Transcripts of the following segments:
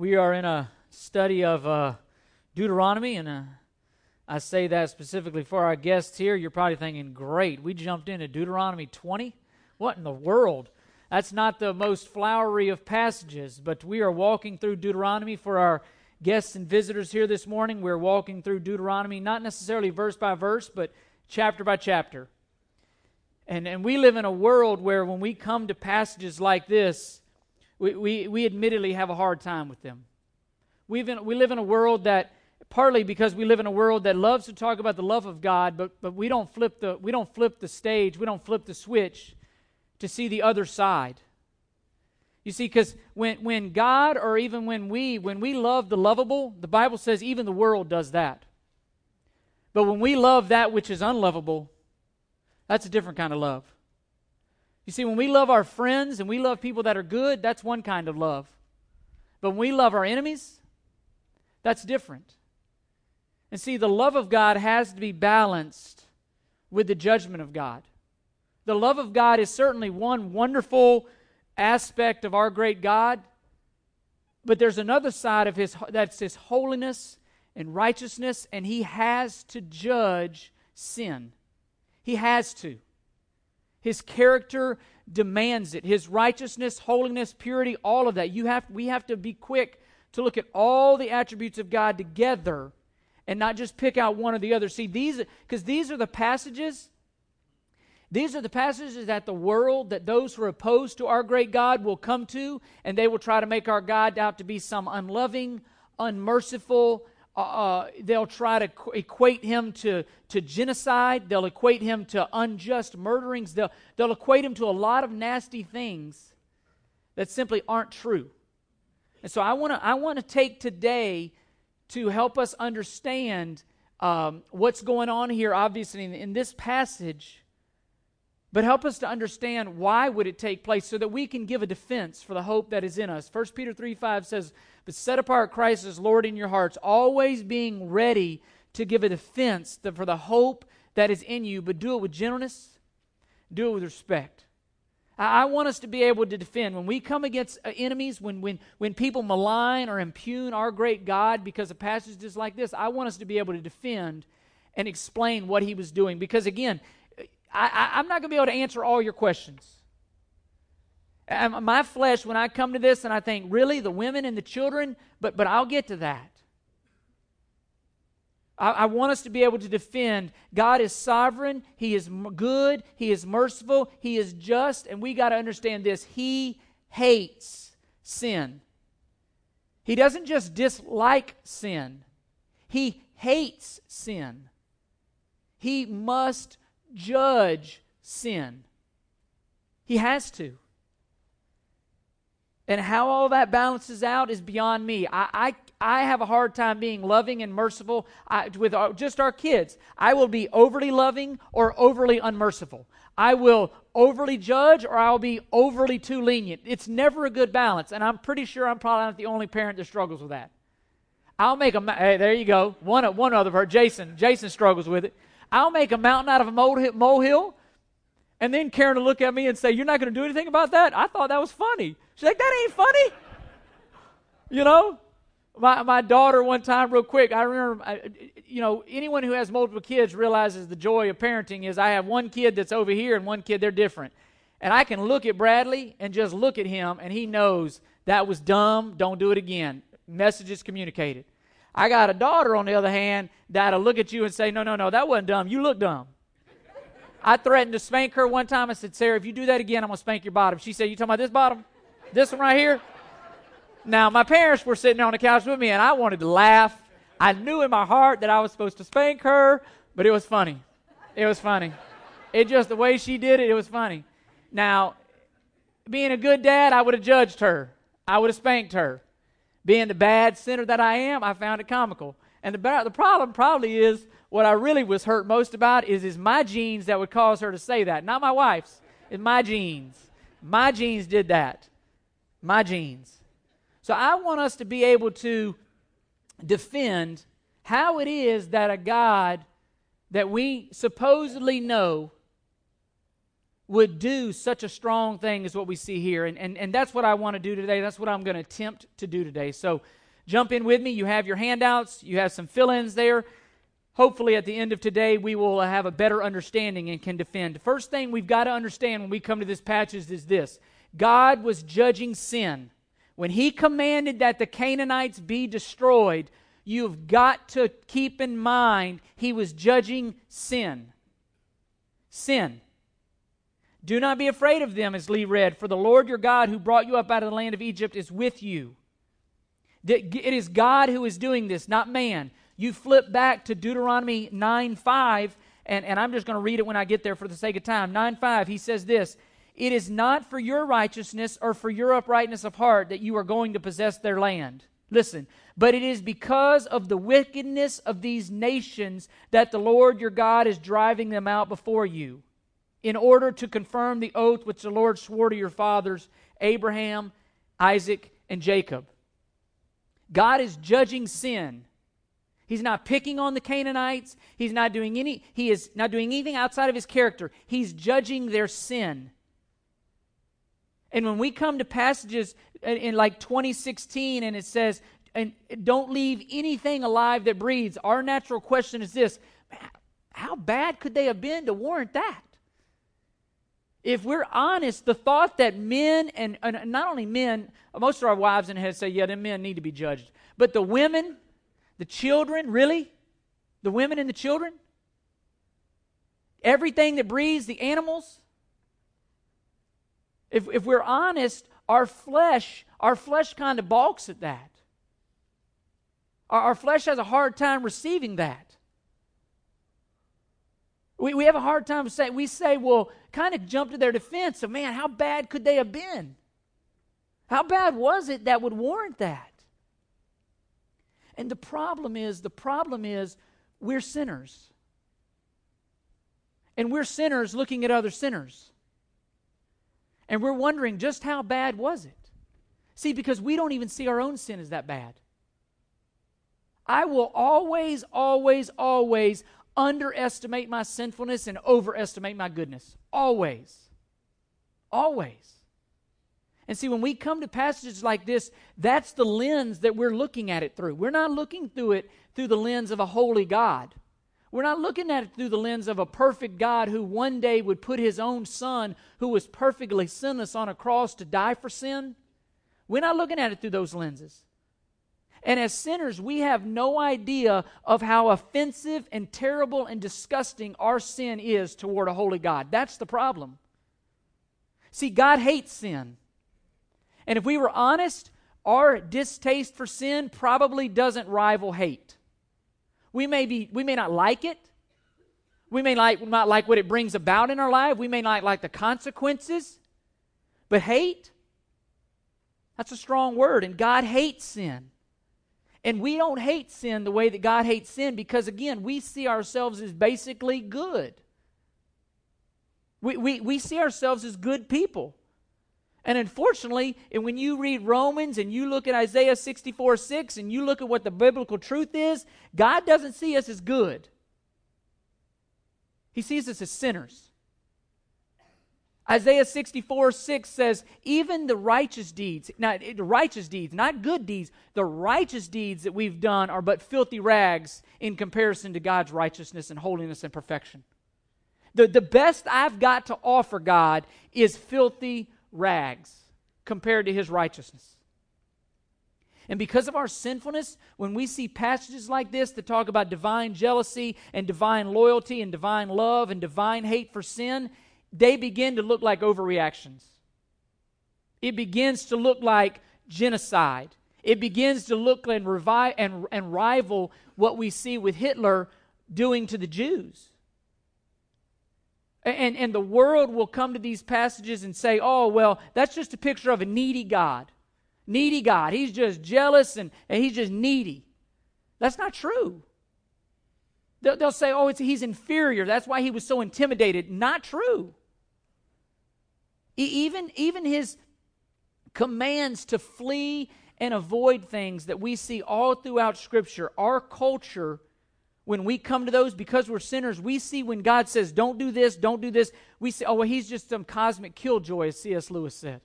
We are in a study of uh, Deuteronomy, and uh, I say that specifically for our guests here. You're probably thinking, great, we jumped into Deuteronomy 20? What in the world? That's not the most flowery of passages, but we are walking through Deuteronomy for our guests and visitors here this morning. We're walking through Deuteronomy, not necessarily verse by verse, but chapter by chapter. And, and we live in a world where when we come to passages like this, we, we, we admittedly have a hard time with them. we we live in a world that, partly because we live in a world that loves to talk about the love of God, but, but we, don't flip the, we don't flip the stage, we don't flip the switch to see the other side. You see, because when, when God or even when we, when we love the lovable, the Bible says even the world does that. But when we love that which is unlovable, that's a different kind of love. You see, when we love our friends and we love people that are good, that's one kind of love. But when we love our enemies, that's different. And see, the love of God has to be balanced with the judgment of God. The love of God is certainly one wonderful aspect of our great God, but there's another side of his that's his holiness and righteousness, and he has to judge sin. He has to. His character demands it. His righteousness, holiness, purity, all of that. You have, we have to be quick to look at all the attributes of God together and not just pick out one or the other. See, these, because these are the passages, these are the passages that the world, that those who are opposed to our great God will come to, and they will try to make our God out to be some unloving, unmerciful, uh, uh, they'll try to equate him to, to genocide. They'll equate him to unjust murderings. They'll, they'll equate him to a lot of nasty things that simply aren't true. And so I want to I want to take today to help us understand um, what's going on here, obviously in, in this passage, but help us to understand why would it take place so that we can give a defense for the hope that is in us. 1 Peter 3 5 says, but set apart Christ as Lord in your hearts, always being ready to give a defense for the hope that is in you, but do it with gentleness, do it with respect. I want us to be able to defend. When we come against uh, enemies, when, when, when people malign or impugn our great God because of passages like this, I want us to be able to defend and explain what he was doing. Because again, I, am not going to be able to answer all your questions my flesh, when I come to this and I think, really, the women and the children, but, but I'll get to that. I, I want us to be able to defend God is sovereign, He is good, He is merciful, He is just, and we got to understand this. He hates sin. He doesn't just dislike sin, He hates sin. He must judge sin. He has to. And how all that balances out is beyond me. I, I, I have a hard time being loving and merciful I, with our, just our kids. I will be overly loving or overly unmerciful. I will overly judge or I'll be overly too lenient. It's never a good balance. And I'm pretty sure I'm probably not the only parent that struggles with that. I'll make a, hey, there you go. One, one other part, Jason. Jason struggles with it. I'll make a mountain out of a molehill and then Karen will look at me and say, You're not going to do anything about that? I thought that was funny. She's like, That ain't funny. You know? My, my daughter, one time, real quick, I remember, I, you know, anyone who has multiple kids realizes the joy of parenting is I have one kid that's over here and one kid, they're different. And I can look at Bradley and just look at him, and he knows that was dumb, don't do it again. Message is communicated. I got a daughter, on the other hand, that'll look at you and say, No, no, no, that wasn't dumb. You look dumb. I threatened to spank her one time. I said, Sarah, if you do that again, I'm going to spank your bottom. She said, You talking about this bottom? This one right here? Now, my parents were sitting on the couch with me, and I wanted to laugh. I knew in my heart that I was supposed to spank her, but it was funny. It was funny. It just, the way she did it, it was funny. Now, being a good dad, I would have judged her, I would have spanked her. Being the bad sinner that I am, I found it comical. And the, the problem probably is what I really was hurt most about is, is my genes that would cause her to say that. Not my wife's. It's my genes. My genes did that. My genes. So I want us to be able to defend how it is that a God that we supposedly know would do such a strong thing as what we see here. And, and, and that's what I want to do today. That's what I'm going to attempt to do today. So jump in with me. You have your handouts, you have some fill ins there. Hopefully, at the end of today, we will have a better understanding and can defend. The first thing we've got to understand when we come to this passage is this God was judging sin. When He commanded that the Canaanites be destroyed, you've got to keep in mind He was judging sin. Sin. Do not be afraid of them, as Lee read, for the Lord your God who brought you up out of the land of Egypt is with you. It is God who is doing this, not man. You flip back to Deuteronomy 9 5, and, and I'm just going to read it when I get there for the sake of time. 9 5, he says this It is not for your righteousness or for your uprightness of heart that you are going to possess their land. Listen, but it is because of the wickedness of these nations that the Lord your God is driving them out before you in order to confirm the oath which the Lord swore to your fathers, Abraham, Isaac, and Jacob. God is judging sin. He's not picking on the Canaanites. He's not doing any he is not doing anything outside of his character. He's judging their sin. And when we come to passages in, in like 2016 and it says and don't leave anything alive that breathes, our natural question is this, how bad could they have been to warrant that? If we're honest, the thought that men, and, and not only men, most of our wives and heads say, yeah, the men need to be judged. But the women, the children, really? The women and the children? Everything that breathes, the animals? If, if we're honest, our flesh, our flesh kind of balks at that. Our, our flesh has a hard time receiving that. We, we have a hard time saying, we say, well, kind of jump to their defense of, man, how bad could they have been? How bad was it that would warrant that? And the problem is, the problem is, we're sinners. And we're sinners looking at other sinners. And we're wondering just how bad was it? See, because we don't even see our own sin as that bad. I will always, always, always underestimate my sinfulness and overestimate my goodness. Always. Always. And see, when we come to passages like this, that's the lens that we're looking at it through. We're not looking through it through the lens of a holy God. We're not looking at it through the lens of a perfect God who one day would put his own son, who was perfectly sinless, on a cross to die for sin. We're not looking at it through those lenses. And as sinners, we have no idea of how offensive and terrible and disgusting our sin is toward a holy God. That's the problem. See, God hates sin. And if we were honest, our distaste for sin probably doesn't rival hate. We may, be, we may not like it. We may like, not like what it brings about in our life. We may not like the consequences. But hate, that's a strong word. And God hates sin. And we don't hate sin the way that God hates sin because, again, we see ourselves as basically good. We, we, we see ourselves as good people. And unfortunately, when you read Romans and you look at Isaiah 64 6 and you look at what the biblical truth is, God doesn't see us as good. He sees us as sinners. Isaiah 64 6 says, even the righteous deeds, now the righteous deeds, not good deeds, the righteous deeds that we've done are but filthy rags in comparison to God's righteousness and holiness and perfection. The, the best I've got to offer God is filthy rags compared to his righteousness. And because of our sinfulness, when we see passages like this that talk about divine jealousy and divine loyalty and divine love and divine hate for sin, they begin to look like overreactions. It begins to look like genocide. It begins to look and, revi- and, and rival what we see with Hitler doing to the Jews. And, and the world will come to these passages and say, oh, well, that's just a picture of a needy God. Needy God. He's just jealous and, and he's just needy. That's not true. They'll, they'll say, oh, he's inferior. That's why he was so intimidated. Not true. Even, even his commands to flee and avoid things that we see all throughout Scripture, our culture when we come to those because we're sinners, we see when God says, don't do this, don't do this, we say, oh, well, he's just some cosmic killjoy, as C.S. Lewis said.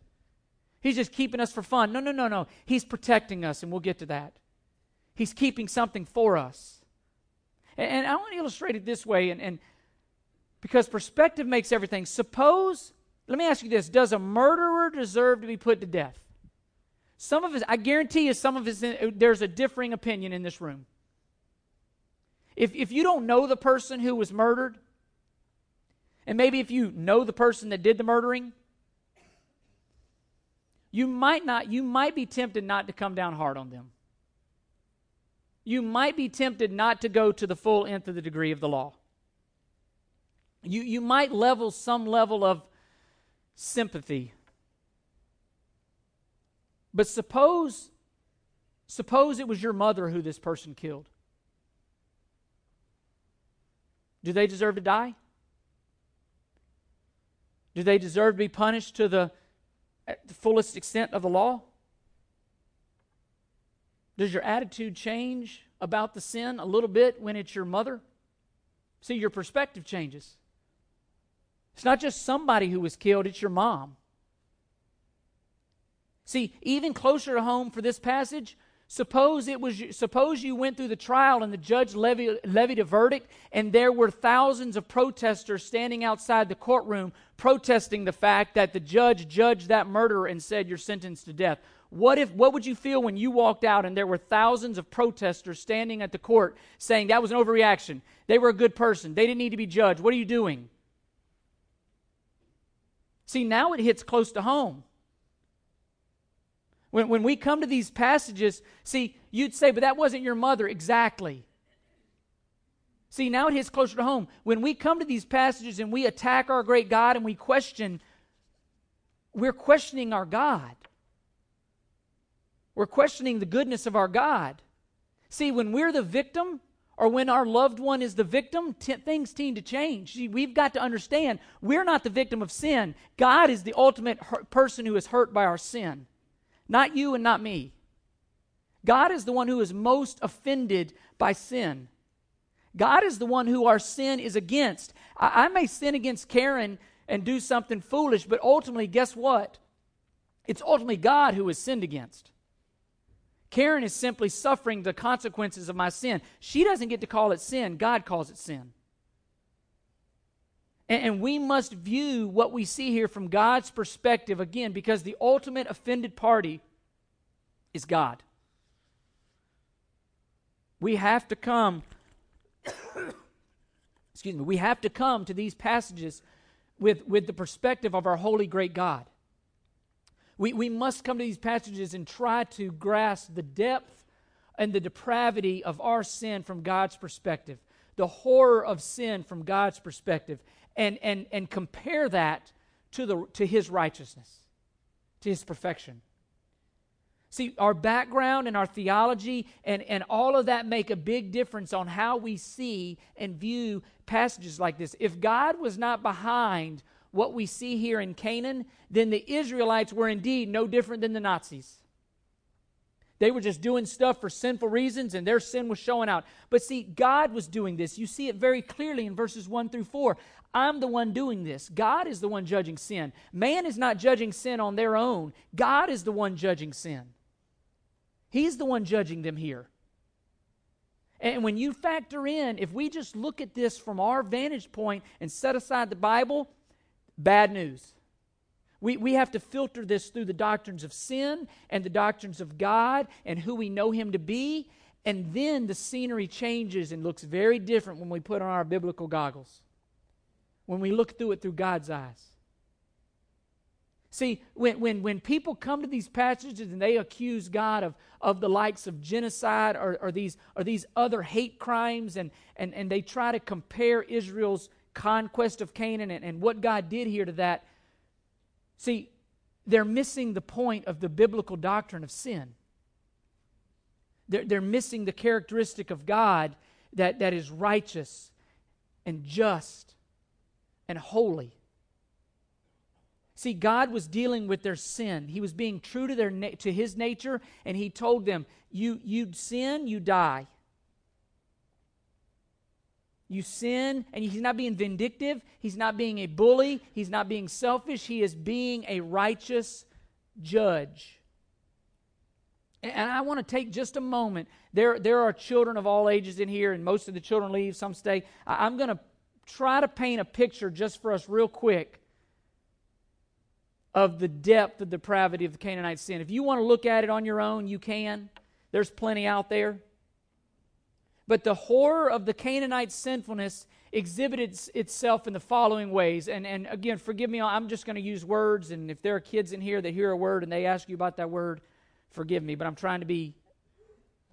He's just keeping us for fun. No, no, no, no. He's protecting us, and we'll get to that. He's keeping something for us. And, and I want to illustrate it this way, and, and because perspective makes everything. Suppose, let me ask you this Does a murderer deserve to be put to death? Some of us, I guarantee you, some of us, uh, there's a differing opinion in this room. If, if you don't know the person who was murdered, and maybe if you know the person that did the murdering, you might not, you might be tempted not to come down hard on them. You might be tempted not to go to the full nth of the degree of the law. You, you might level some level of sympathy. But suppose, suppose it was your mother who this person killed. Do they deserve to die? Do they deserve to be punished to the, the fullest extent of the law? Does your attitude change about the sin a little bit when it's your mother? See, your perspective changes. It's not just somebody who was killed, it's your mom. See, even closer to home for this passage, Suppose it was suppose you went through the trial and the judge levied, levied a verdict and there were thousands of protesters standing outside the courtroom protesting the fact that the judge judged that murderer and said you're sentenced to death. What if what would you feel when you walked out and there were thousands of protesters standing at the court saying that was an overreaction. They were a good person. They didn't need to be judged. What are you doing? See, now it hits close to home. When, when we come to these passages, see, you'd say, but that wasn't your mother. Exactly. See, now it hits closer to home. When we come to these passages and we attack our great God and we question, we're questioning our God. We're questioning the goodness of our God. See, when we're the victim or when our loved one is the victim, t- things tend to change. We've got to understand we're not the victim of sin. God is the ultimate person who is hurt by our sin. Not you and not me. God is the one who is most offended by sin. God is the one who our sin is against. I, I, may sin against Karen and do something foolish, but ultimately, guess what? It's ultimately God who is sinned against. Karen is simply suffering the consequences of my sin. She doesn't get to call it sin, God calls it sin. And, and we must view what we see here from God's perspective again, because the ultimate offended party is God. We have to come, excuse me, we have to come to these passages with, with the perspective of our holy, great God. We, we must come to these passages and try to grasp the depth and the depravity of our sin from God's perspective, the horror of sin from God's perspective, and, and, and compare that to, the, to his righteousness, to his perfection. See, our background and our theology and, and all of that make a big difference on how we see and view passages like this. If God was not behind what we see here in Canaan, then the Israelites were indeed no different than the Nazis. They were just doing stuff for sinful reasons and their sin was showing out. But see, God was doing this. You see it very clearly in verses 1 through 4. I'm the one doing this. God is the one judging sin. Man is not judging sin on their own, God is the one judging sin. He's the one judging them here. And when you factor in, if we just look at this from our vantage point and set aside the Bible, bad news. We, we have to filter this through the doctrines of sin and the doctrines of God and who we know Him to be. And then the scenery changes and looks very different when we put on our biblical goggles, when we look through it through God's eyes. See, when, when, when people come to these passages and they accuse God of, of the likes of genocide or, or, these, or these other hate crimes, and, and, and they try to compare Israel's conquest of Canaan and, and what God did here to that, See, they're missing the point of the biblical doctrine of sin. They're, they're missing the characteristic of God that, that is righteous and just and holy. See, God was dealing with their sin. He was being true to, their na- to his nature, and he told them, you, You'd sin, you die. You sin, and he's not being vindictive. He's not being a bully. He's not being selfish. He is being a righteous judge. And I want to take just a moment. There, there are children of all ages in here, and most of the children leave, some stay. I'm going to try to paint a picture just for us, real quick, of the depth of depravity of the Canaanite sin. If you want to look at it on your own, you can. There's plenty out there. But the horror of the Canaanite sinfulness exhibited itself in the following ways. And, and again, forgive me, I'm just going to use words. And if there are kids in here that hear a word and they ask you about that word, forgive me. But I'm trying to be,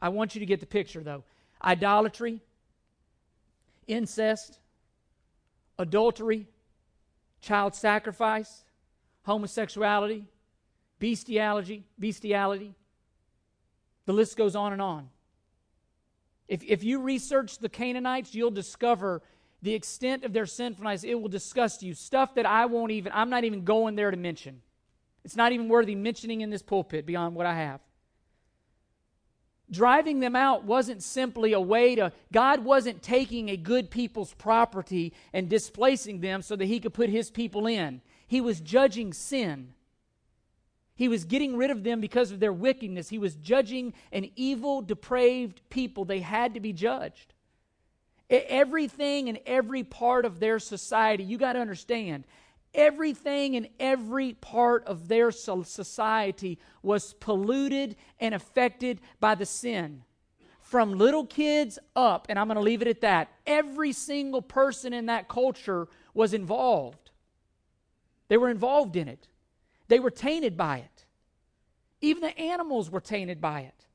I want you to get the picture though. Idolatry, incest, adultery, child sacrifice, homosexuality, bestiality, bestiality. The list goes on and on. If, if you research the Canaanites, you'll discover the extent of their sinfulness. It will disgust you. Stuff that I won't even, I'm not even going there to mention. It's not even worthy mentioning in this pulpit beyond what I have. Driving them out wasn't simply a way to, God wasn't taking a good people's property and displacing them so that He could put His people in. He was judging sin. He was getting rid of them because of their wickedness. He was judging an evil, depraved people. They had to be judged. Everything and every part of their society, you got to understand, everything and every part of their society was polluted and affected by the sin. From little kids up, and I'm going to leave it at that, every single person in that culture was involved. They were involved in it. They were tainted by it. Even the animals were tainted by it.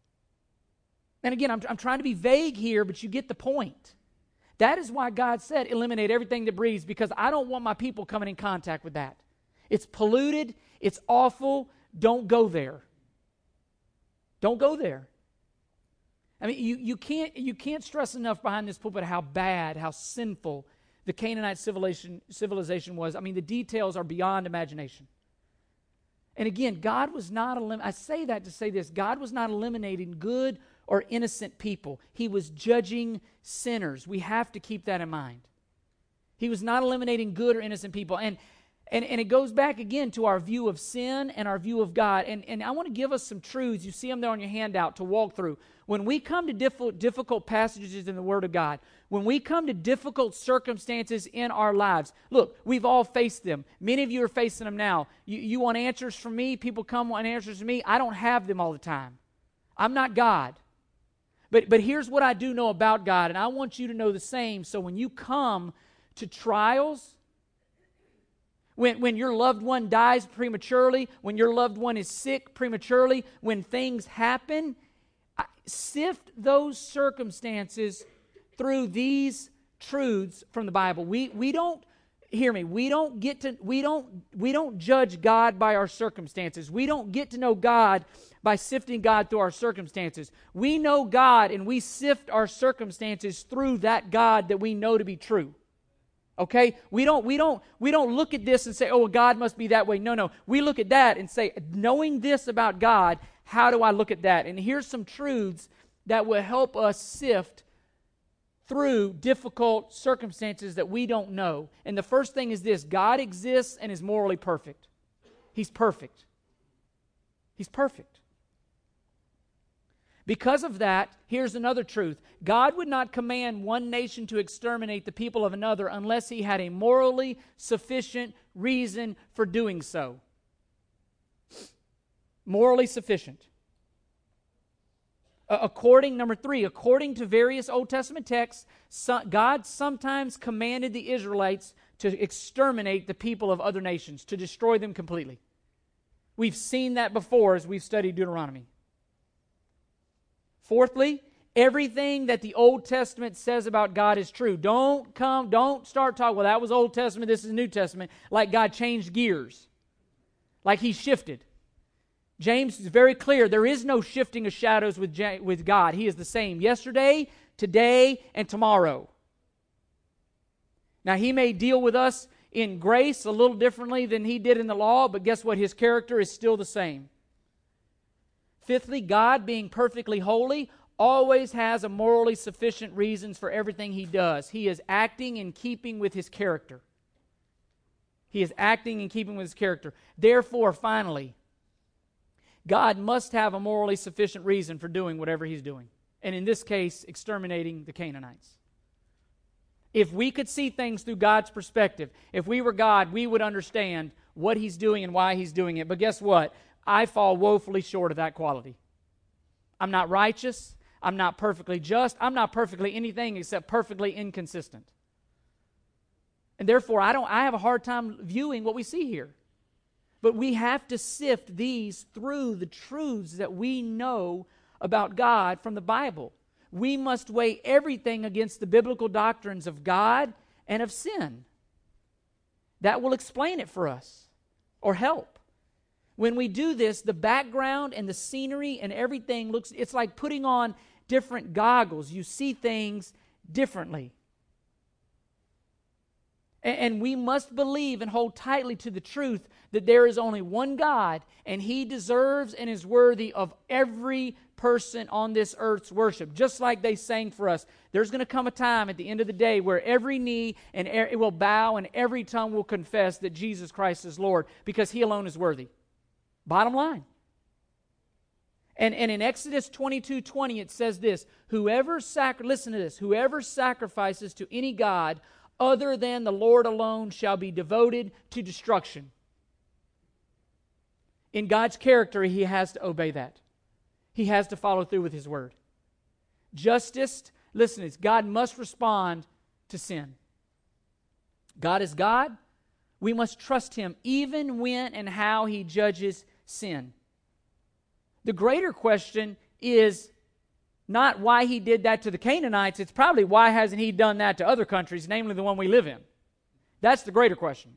And again, I'm, I'm trying to be vague here, but you get the point. That is why God said, eliminate everything that breathes, because I don't want my people coming in contact with that. It's polluted, it's awful. Don't go there. Don't go there. I mean, you, you, can't, you can't stress enough behind this pulpit how bad, how sinful the Canaanite civilization, civilization was. I mean, the details are beyond imagination. And again, God was not, elim- I say that to say this God was not eliminating good or innocent people, He was judging sinners. We have to keep that in mind. He was not eliminating good or innocent people. And and, and it goes back again to our view of sin and our view of God. And, and I want to give us some truths. You see them there on your handout to walk through. When we come to difficult, difficult passages in the Word of God, when we come to difficult circumstances in our lives, look, we've all faced them. Many of you are facing them now. You, you want answers from me? People come want answers from me. I don't have them all the time. I'm not God. But, but here's what I do know about God, and I want you to know the same. So when you come to trials, when, when your loved one dies prematurely, when your loved one is sick prematurely, when things happen, sift those circumstances through these truths from the Bible. We, we don't hear me we don't get to we don't we don't judge god by our circumstances. We don't get to know god by sifting god through our circumstances. We know god and we sift our circumstances through that god that we know to be true Okay? We don't we don't we don't look at this and say, "Oh, well, God must be that way." No, no. We look at that and say, "Knowing this about God, how do I look at that?" And here's some truths that will help us sift through difficult circumstances that we don't know. And the first thing is this God exists and is morally perfect. He's perfect. He's perfect. Because of that, here's another truth God would not command one nation to exterminate the people of another unless he had a morally sufficient reason for doing so. Morally sufficient. According, number three, according to various Old Testament texts, God sometimes commanded the Israelites to exterminate the people of other nations, to destroy them completely. We've seen that before as we've studied Deuteronomy. Fourthly, everything that the Old Testament says about God is true. Don't come, don't start talking, well, that was Old Testament, this is New Testament, like God changed gears, like he shifted. James is very clear there is no shifting of shadows with, with God. He is the same yesterday, today, and tomorrow. Now, he may deal with us in grace a little differently than he did in the law, but guess what? His character is still the same. Fifthly, God being perfectly holy always has a morally sufficient reasons for everything he does. He is acting in keeping with his character. He is acting in keeping with his character. Therefore, finally, God must have a morally sufficient reason for doing whatever he's doing. And in this case, exterminating the Canaanites. If we could see things through God's perspective, if we were God, we would understand what he's doing and why he's doing it. But guess what? I fall woefully short of that quality. I'm not righteous. I'm not perfectly just. I'm not perfectly anything except perfectly inconsistent. And therefore, I, don't, I have a hard time viewing what we see here. But we have to sift these through the truths that we know about God from the Bible. We must weigh everything against the biblical doctrines of God and of sin. That will explain it for us or help. When we do this, the background and the scenery and everything looks, it's like putting on different goggles. You see things differently. And we must believe and hold tightly to the truth that there is only one God, and He deserves and is worthy of every person on this earth's worship. Just like they sang for us, there's going to come a time at the end of the day where every knee and it will bow and every tongue will confess that Jesus Christ is Lord because He alone is worthy. Bottom line. And, and in Exodus 22 20, it says this Whoever sacri- listen to this, whoever sacrifices to any God other than the Lord alone shall be devoted to destruction. In God's character, he has to obey that. He has to follow through with his word. Justice, listen, it's God must respond to sin. God is God. We must trust him even when and how he judges sin. The greater question is not why he did that to the Canaanites, it's probably why hasn't he done that to other countries, namely the one we live in. That's the greater question.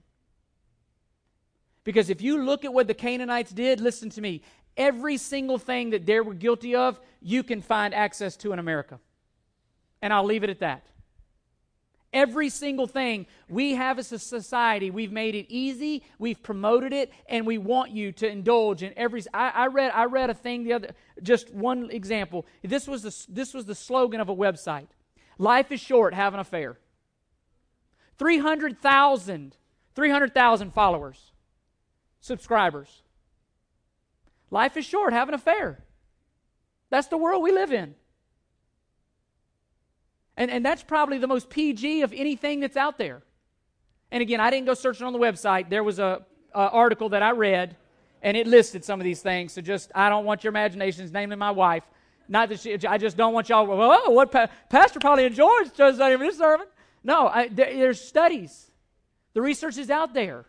Because if you look at what the Canaanites did, listen to me, every single thing that they were guilty of, you can find access to in America. And I'll leave it at that. Every single thing we have as a society, we've made it easy, we've promoted it, and we want you to indulge in every. I, I read I read a thing the other, just one example. This was the this was the slogan of a website. Life is short, have an affair. 300,000 300,000 followers, subscribers. Life is short, have an affair. That's the world we live in. And, and that's probably the most PG of anything that's out there. And again, I didn't go searching on the website. There was a, article that I read, and it listed some of these things. So just, I don't want your imaginations, namely my wife. Not that she, I just don't want y'all, oh, what pa- pastor probably enjoys even this sermon. No, I, there, there's studies. The research is out there.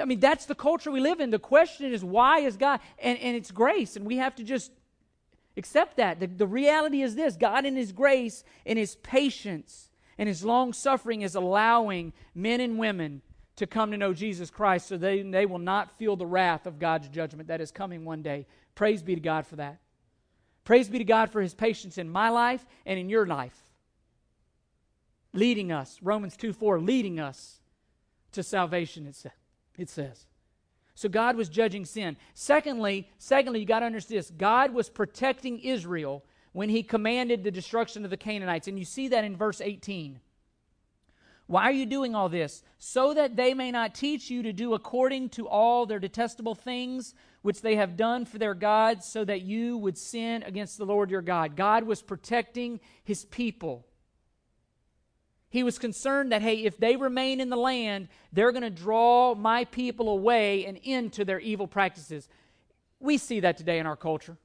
I mean, that's the culture we live in. The question is, why is God? And, and it's grace, and we have to just Accept that. The, the reality is this God, in His grace, in His patience, and His long suffering, is allowing men and women to come to know Jesus Christ so they, they will not feel the wrath of God's judgment that is coming one day. Praise be to God for that. Praise be to God for His patience in my life and in your life. Leading us, Romans 2 4, leading us to salvation, it, sa- it says. So God was judging sin. Secondly, secondly, you got to understand this. God was protecting Israel when he commanded the destruction of the Canaanites. And you see that in verse 18. Why are you doing all this? So that they may not teach you to do according to all their detestable things which they have done for their gods, so that you would sin against the Lord your God. God was protecting his people. He was concerned that, hey, if they remain in the land, they're going to draw my people away and into their evil practices. We see that today in our culture.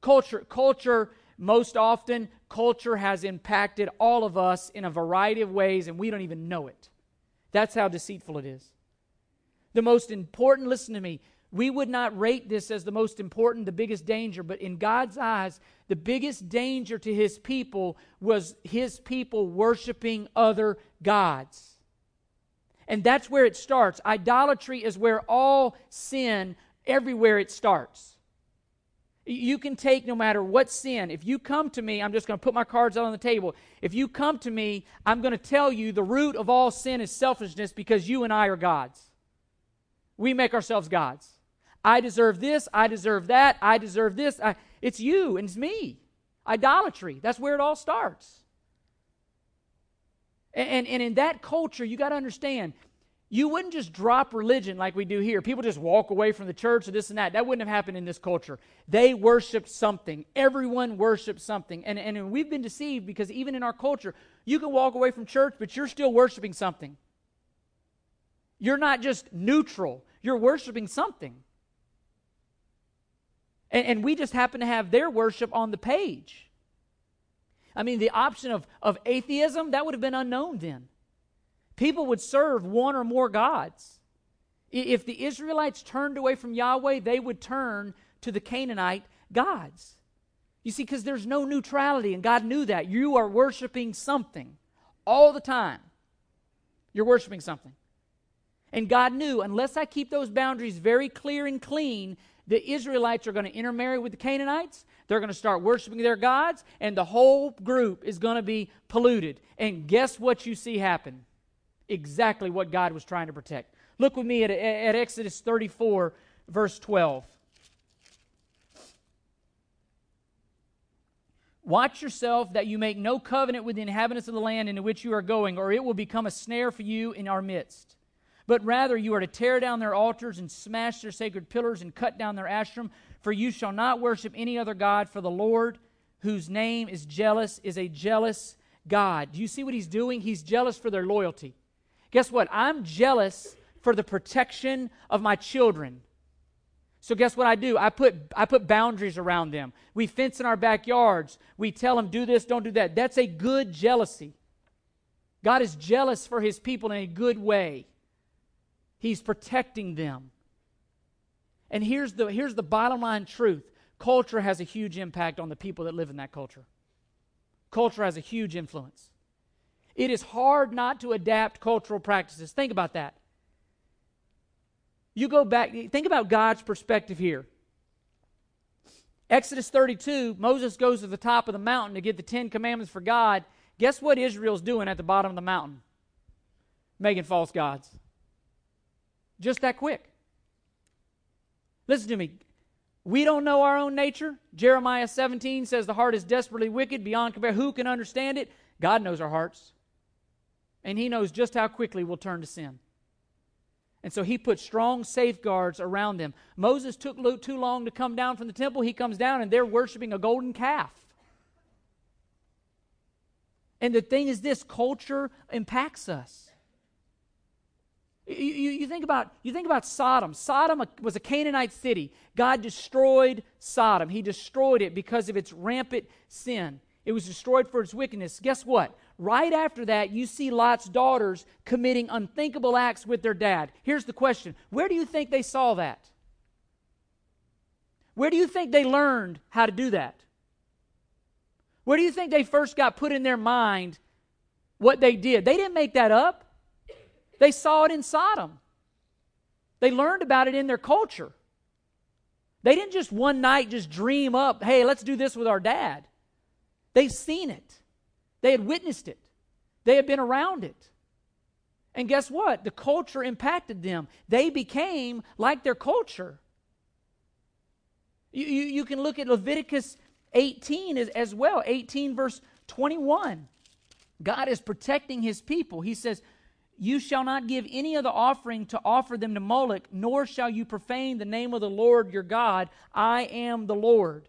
Culture, culture, most often, culture has impacted all of us in a variety of ways, and we don't even know it. That's how deceitful it is. The most important, listen to me, we would not rate this as the most important, the biggest danger, but in God's eyes, the biggest danger to his people was his people worshiping other gods. And that's where it starts. Idolatry is where all sin, everywhere it starts. You can take no matter what sin. If you come to me, I'm just going to put my cards out on the table. If you come to me, I'm going to tell you the root of all sin is selfishness because you and I are gods. We make ourselves gods. I deserve this, I deserve that, I deserve this. I, it's you and it's me. Idolatry. That's where it all starts. And, and, and in that culture, you got to understand, you wouldn't just drop religion like we do here. People just walk away from the church or this and that. That wouldn't have happened in this culture. They worshiped something. Everyone worshiped something. And, and we've been deceived because even in our culture, you can walk away from church, but you're still worshiping something. You're not just neutral, you're worshiping something. And, and we just happen to have their worship on the page. I mean, the option of, of atheism, that would have been unknown then. People would serve one or more gods. If the Israelites turned away from Yahweh, they would turn to the Canaanite gods. You see, because there's no neutrality, and God knew that. You are worshiping something all the time. You're worshiping something. And God knew, unless I keep those boundaries very clear and clean, the Israelites are going to intermarry with the Canaanites. They're going to start worshiping their gods, and the whole group is going to be polluted. And guess what you see happen? Exactly what God was trying to protect. Look with me at, at Exodus 34, verse 12. Watch yourself that you make no covenant with the inhabitants of the land into which you are going, or it will become a snare for you in our midst. But rather, you are to tear down their altars and smash their sacred pillars and cut down their Asherim. For you shall not worship any other God, for the Lord, whose name is jealous, is a jealous God. Do you see what he's doing? He's jealous for their loyalty. Guess what? I'm jealous for the protection of my children. So guess what I do? I put I put boundaries around them. We fence in our backyards. We tell them do this, don't do that. That's a good jealousy. God is jealous for his people in a good way. He's protecting them. And here's the, here's the bottom line truth culture has a huge impact on the people that live in that culture. Culture has a huge influence. It is hard not to adapt cultural practices. Think about that. You go back, think about God's perspective here. Exodus 32, Moses goes to the top of the mountain to get the Ten Commandments for God. Guess what Israel's doing at the bottom of the mountain? Making false gods. Just that quick. Listen to me. We don't know our own nature. Jeremiah 17 says the heart is desperately wicked beyond compare. Who can understand it? God knows our hearts. And He knows just how quickly we'll turn to sin. And so He put strong safeguards around them. Moses took Luke too long to come down from the temple. He comes down and they're worshiping a golden calf. And the thing is, this culture impacts us. You, you, you, think about, you think about Sodom. Sodom was a Canaanite city. God destroyed Sodom. He destroyed it because of its rampant sin. It was destroyed for its wickedness. Guess what? Right after that, you see Lot's daughters committing unthinkable acts with their dad. Here's the question Where do you think they saw that? Where do you think they learned how to do that? Where do you think they first got put in their mind what they did? They didn't make that up. They saw it in Sodom. They learned about it in their culture. They didn't just one night just dream up, hey, let's do this with our dad. They've seen it. They had witnessed it. They had been around it. And guess what? The culture impacted them. They became like their culture. You, you, you can look at Leviticus 18 as, as well, 18 verse 21. God is protecting his people. He says, you shall not give any other offering to offer them to Moloch, nor shall you profane the name of the Lord your God. I am the Lord.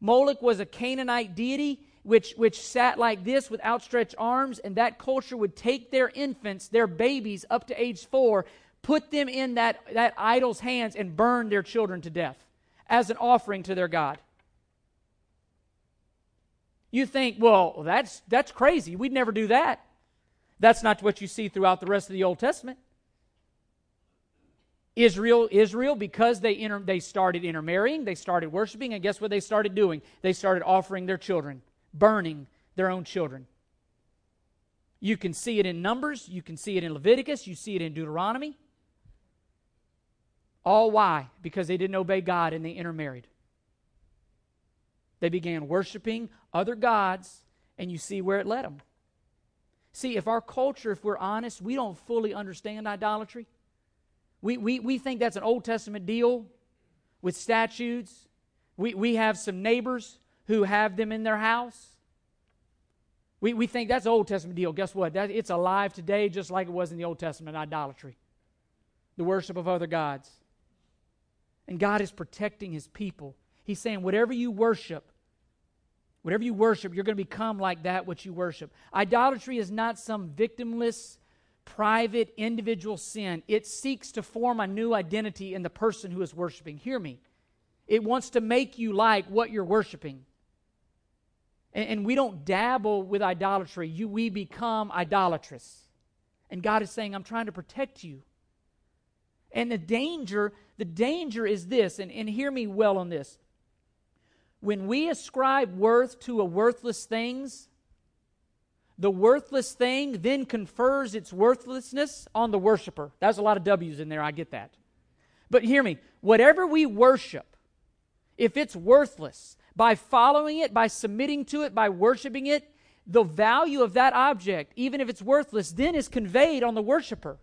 Moloch was a Canaanite deity which, which sat like this with outstretched arms, and that culture would take their infants, their babies up to age four, put them in that, that idol's hands, and burn their children to death as an offering to their God. You think, well, that's, that's crazy. We'd never do that. That's not what you see throughout the rest of the Old Testament. Israel, Israel, because they inter, they started intermarrying, they started worshiping, and guess what they started doing? They started offering their children, burning their own children. You can see it in Numbers, you can see it in Leviticus, you see it in Deuteronomy. All why? Because they didn't obey God and they intermarried. They began worshiping other gods, and you see where it led them. See, if our culture, if we're honest, we don't fully understand idolatry. We, we, we think that's an Old Testament deal. with statues. We, we have some neighbors who have them in their house. We, we think that's Old Testament deal. Guess what? That, it's alive today just like it was in the Old Testament idolatry, the worship of other gods. And God is protecting his people. He's saying, whatever you worship, whatever you worship, you're going to become like that which you worship. Idolatry is not some victimless, private, individual sin. It seeks to form a new identity in the person who is worshiping. Hear me. It wants to make you like what you're worshiping. And, and we don't dabble with idolatry. You, we become idolatrous. And God is saying, I'm trying to protect you. And the danger, the danger is this, and, and hear me well on this. When we ascribe worth to a worthless things, the worthless thing then confers its worthlessness on the worshiper. That's a lot of W's in there, I get that. But hear me, whatever we worship, if it's worthless, by following it, by submitting to it, by worshiping it, the value of that object, even if it's worthless, then is conveyed on the worshiper.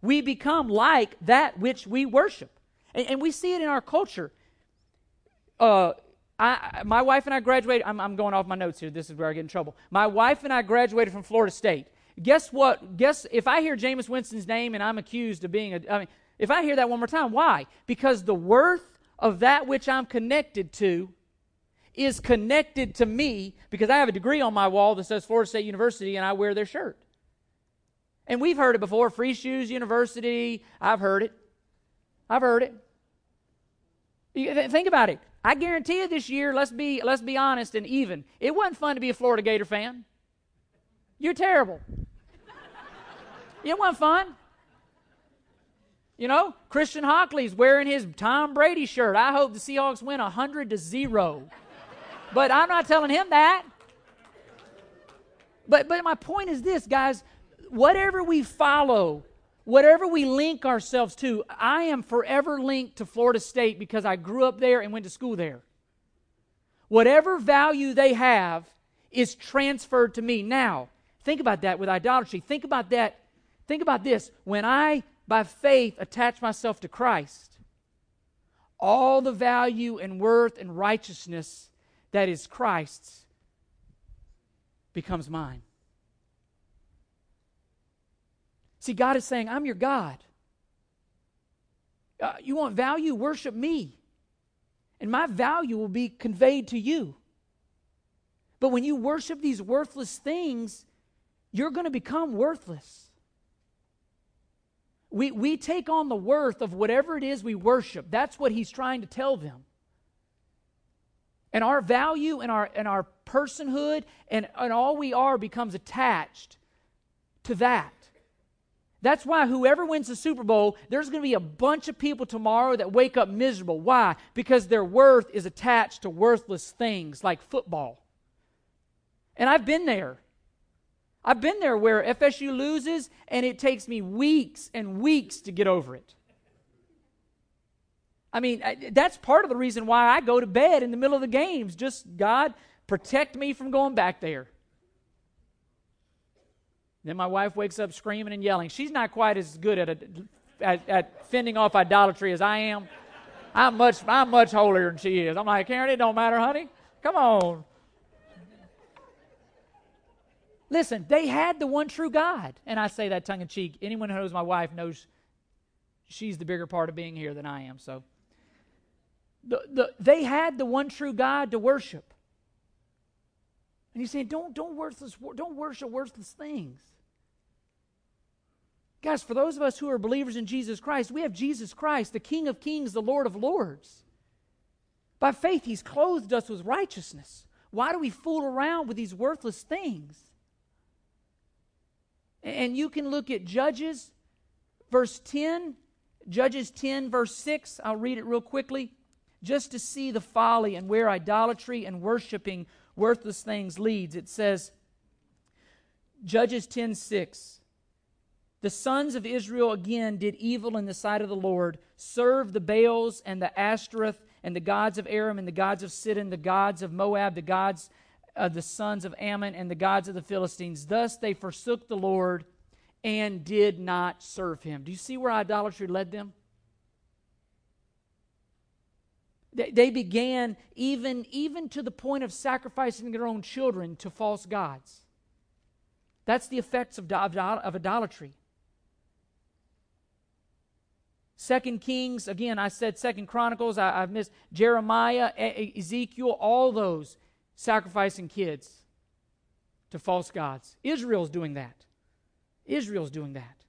We become like that which we worship. And, and we see it in our culture. Uh, I, my wife and I graduated. I'm, I'm going off my notes here. This is where I get in trouble. My wife and I graduated from Florida State. Guess what? Guess if I hear Jameis Winston's name and I'm accused of being a. I mean, if I hear that one more time, why? Because the worth of that which I'm connected to is connected to me because I have a degree on my wall that says Florida State University and I wear their shirt. And we've heard it before Free Shoes University. I've heard it. I've heard it. Think about it. I guarantee you this year, let's be, let's be honest and even, it wasn't fun to be a Florida Gator fan. You're terrible. it wasn't fun. You know, Christian Hockley's wearing his Tom Brady shirt. I hope the Seahawks win 100 to 0. But I'm not telling him that. But but my point is this, guys, whatever we follow, whatever we link ourselves to, I am forever linked to Florida State because I grew up there and went to school there. Whatever value they have is transferred to me. Now, think about that with idolatry. Think about that. Think about this. When I, by faith, attach myself to Christ, all the value and worth and righteousness that is Christ's becomes mine. See, God is saying, I'm your God. Uh, you want value? Worship me. And my value will be conveyed to you. But when you worship these worthless things, you're going to become worthless. We, we take on the worth of whatever it is we worship. That's what he's trying to tell them. And our value and our, and our personhood and, and all we are becomes attached to that. That's why whoever wins the Super Bowl, there's going to be a bunch of people tomorrow that wake up miserable. Why? Because their worth is attached to worthless things like football. And I've been there. I've been there where FSU loses and it takes me weeks and weeks to get over it. I mean, that's part of the reason why I go to bed in the middle of the games. Just, God, protect me from going back there. Then my wife wakes up screaming and yelling. She's not quite as good at, a, at, at fending off idolatry as I am. I'm much, I'm much holier than she is. I'm like, Karen, it don't matter, honey. Come on. Listen, they had the one true God. And I say that tongue in cheek. Anyone who knows my wife knows she's the bigger part of being here than I am. So the, the, they had the one true God to worship. And he's saying, don't, don't, worthless, don't worship worthless things. Guys, for those of us who are believers in Jesus Christ, we have Jesus Christ, the King of kings, the Lord of lords. By faith, he's clothed us with righteousness. Why do we fool around with these worthless things? And you can look at Judges, verse 10, Judges 10, verse 6. I'll read it real quickly just to see the folly and where idolatry and worshiping worthless things leads. It says, Judges 10 6. The sons of Israel again did evil in the sight of the Lord, served the Baals and the Ashtoreth and the gods of Aram and the gods of Sidon, the gods of Moab, the gods of the sons of Ammon, and the gods of the Philistines. Thus they forsook the Lord and did not serve him. Do you see where idolatry led them? They, began even, even to the point of sacrificing their own children to false gods. That's the effects of, of, of idolatry. Second Kings, again, I said Second Chronicles, I, have missed Jeremiah, Ezekiel, all those sacrificing kids to false gods. Israel's doing that. Israel's doing that.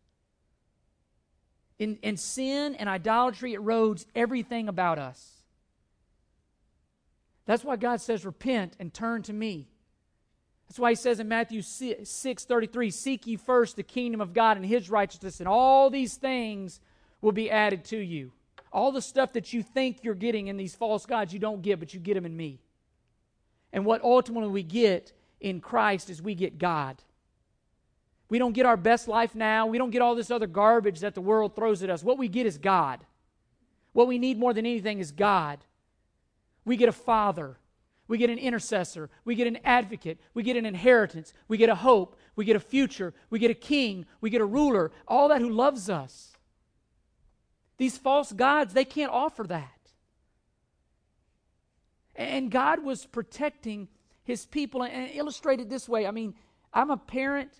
In, in sin and idolatry, it erodes everything about us. That's why God says, Repent and turn to me. That's why he says in Matthew 6 33, Seek ye first the kingdom of God and his righteousness, and all these things will be added to you. All the stuff that you think you're getting in these false gods, you don't get, but you get them in me. And what ultimately we get in Christ is we get God. We don't get our best life now. We don't get all this other garbage that the world throws at us. What we get is God. What we need more than anything is God. We get a father. We get an intercessor. We get an advocate. We get an inheritance. We get a hope. We get a future. We get a king. We get a ruler. All that who loves us. These false gods, they can't offer that. And God was protecting his people and illustrated this way. I mean, I'm a parent.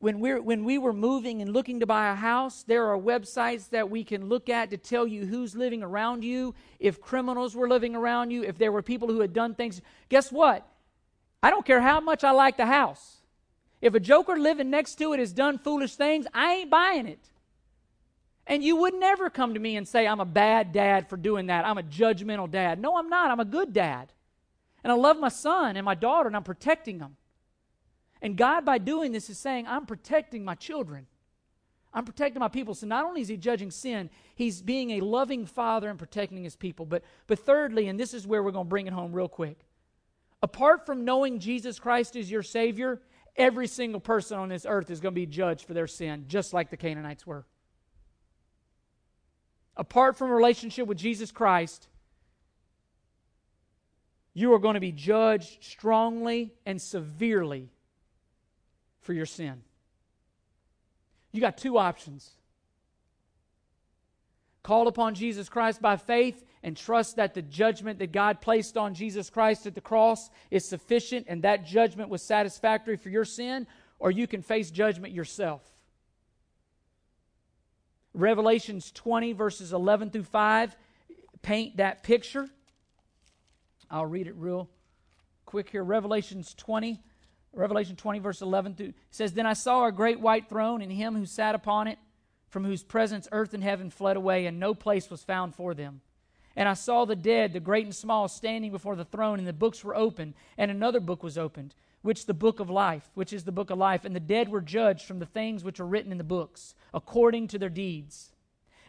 When, we're, when we were moving and looking to buy a house, there are websites that we can look at to tell you who's living around you, if criminals were living around you, if there were people who had done things. Guess what? I don't care how much I like the house. If a joker living next to it has done foolish things, I ain't buying it. And you would never come to me and say, I'm a bad dad for doing that. I'm a judgmental dad. No, I'm not. I'm a good dad. And I love my son and my daughter, and I'm protecting them. And God, by doing this, is saying, I'm protecting my children. I'm protecting my people. So not only is he judging sin, he's being a loving father and protecting his people. But, but thirdly, and this is where we're going to bring it home real quick. Apart from knowing Jesus Christ is your Savior, every single person on this earth is going to be judged for their sin, just like the Canaanites were apart from relationship with Jesus Christ, you are going to be judged strongly and severely for your sin. You got two options. Call upon Jesus Christ by faith and trust that the judgment that God placed on Jesus Christ at the cross is sufficient and that judgment was satisfactory for your sin, or you can face judgment yourself. Revelations 20, verses 11 through 5, paint that picture. I'll read it real quick here. Revelations 20, Revelation 20, verse 11 through says, Then I saw a great white throne, and him who sat upon it, from whose presence earth and heaven fled away, and no place was found for them. And I saw the dead, the great and small, standing before the throne, and the books were opened, and another book was opened which the book of life, which is the book of life, and the dead were judged from the things which are written in the books, according to their deeds.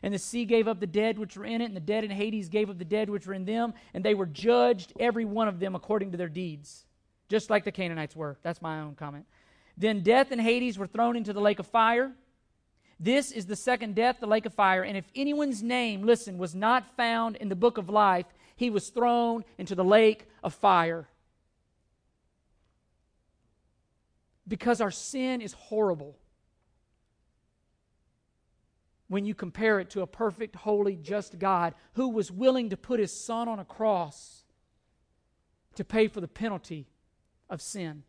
And the sea gave up the dead which were in it, and the dead in Hades gave up the dead which were in them, and they were judged, every one of them, according to their deeds, just like the Canaanites were. That's my own comment. Then death and Hades were thrown into the lake of fire. This is the second death, the lake of fire. And if anyone's name, listen, was not found in the book of life, he was thrown into the lake of fire. Because our sin is horrible when you compare it to a perfect, holy, just God who was willing to put his son on a cross to pay for the penalty of sin.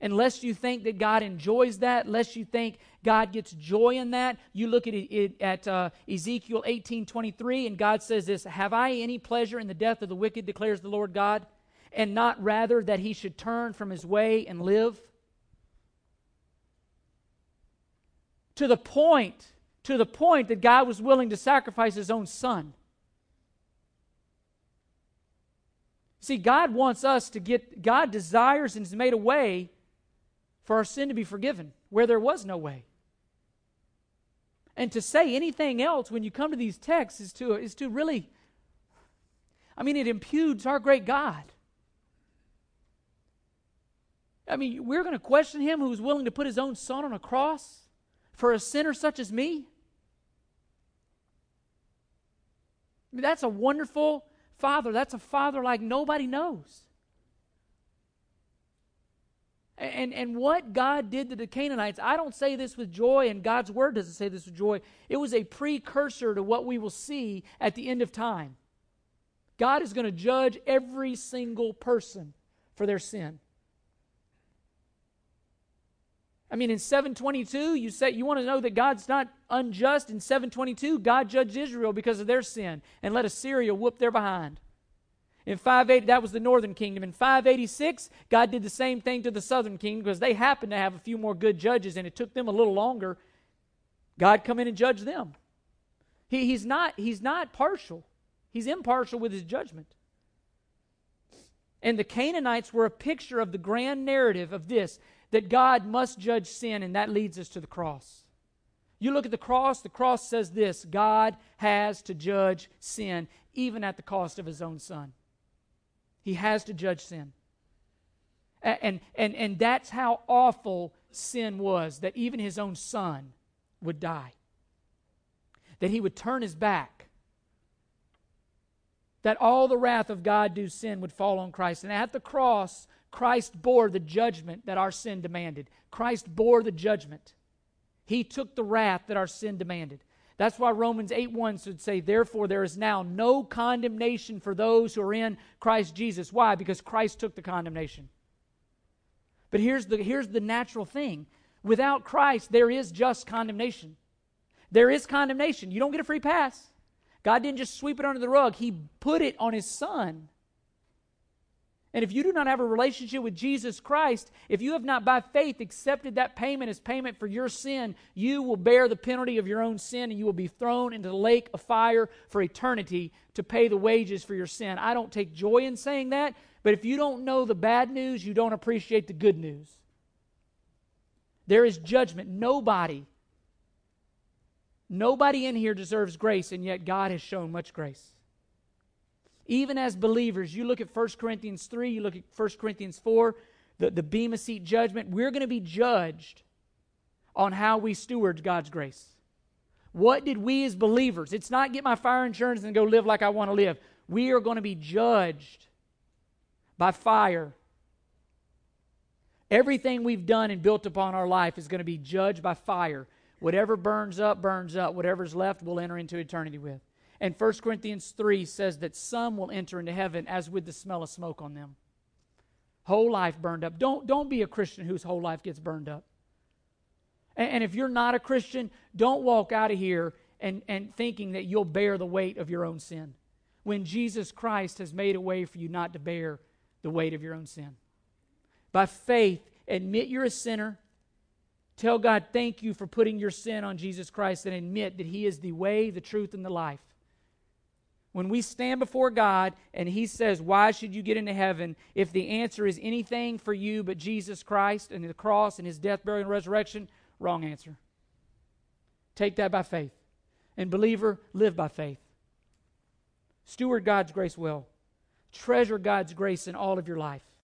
Unless you think that God enjoys that, unless you think God gets joy in that, you look at it, at uh, Ezekiel eighteen twenty three, and God says this: "Have I any pleasure in the death of the wicked?" declares the Lord God and not rather that he should turn from his way and live? To the point, to the point that God was willing to sacrifice his own son. See, God wants us to get, God desires and has made a way for our sin to be forgiven where there was no way. And to say anything else when you come to these texts is to, is to really, I mean, it impugns our great God. I mean, we're going to question him who's willing to put his own son on a cross for a sinner such as me? I mean, that's a wonderful father. That's a father like nobody knows. And, and what God did to the Canaanites, I don't say this with joy, and God's word doesn't say this with joy. It was a precursor to what we will see at the end of time. God is going to judge every single person for their sin. I mean, in 722, you say you want to know that God's not unjust. In 722, God judged Israel because of their sin and let Assyria whoop their behind. In 580, that was the northern kingdom. In 586, God did the same thing to the southern kingdom because they happened to have a few more good judges and it took them a little longer. God come in and judge them. He, he's, not, he's not partial, he's impartial with his judgment. And the Canaanites were a picture of the grand narrative of this that God must judge sin, and that leads us to the cross. You look at the cross, the cross says this God has to judge sin, even at the cost of his own son. He has to judge sin. And, and, and that's how awful sin was that even his own son would die, that he would turn his back, that all the wrath of God due sin would fall on Christ. And at the cross, Christ bore the judgment that our sin demanded. Christ bore the judgment. He took the wrath that our sin demanded. That's why Romans 8 1 should say, Therefore, there is now no condemnation for those who are in Christ Jesus. Why? Because Christ took the condemnation. But here's the, here's the natural thing without Christ, there is just condemnation. There is condemnation. You don't get a free pass. God didn't just sweep it under the rug, He put it on His Son. And if you do not have a relationship with Jesus Christ, if you have not by faith accepted that payment as payment for your sin, you will bear the penalty of your own sin and you will be thrown into the lake of fire for eternity to pay the wages for your sin. I don't take joy in saying that, but if you don't know the bad news, you don't appreciate the good news. There is judgment. Nobody, nobody in here deserves grace, and yet God has shown much grace even as believers, you look at 1 Corinthians 3, you look at 1 Corinthians 4, the, the Bema Seat judgment, we're going to be judged on how we steward God's grace. What did we as believers? It's not get my fire insurance and go live like I want to live. We are going to be judged by fire. Everything we've done and built upon our life is going to be judged by fire. Whatever burns up, burns up. Whatever's left, we'll enter into eternity with. And 1 Corinthians 3 says that some will enter into heaven as with the smell of smoke on them. Whole life burned up. Don't, don't be a Christian whose whole life gets burned up. And, and if you're not a Christian, don't walk out of here and, and thinking that you'll bear the weight of your own sin. When Jesus Christ has made a way for you not to bear the weight of your own sin. By faith, admit you're a sinner. Tell God, thank you for putting your sin on Jesus Christ and admit that He is the way, the truth, and the life. When we stand before God and He says, Why should you get into heaven? If the answer is anything for you but Jesus Christ and the cross and His death, burial, and resurrection, wrong answer. Take that by faith. And, believer, live by faith. Steward God's grace well. Treasure God's grace in all of your life.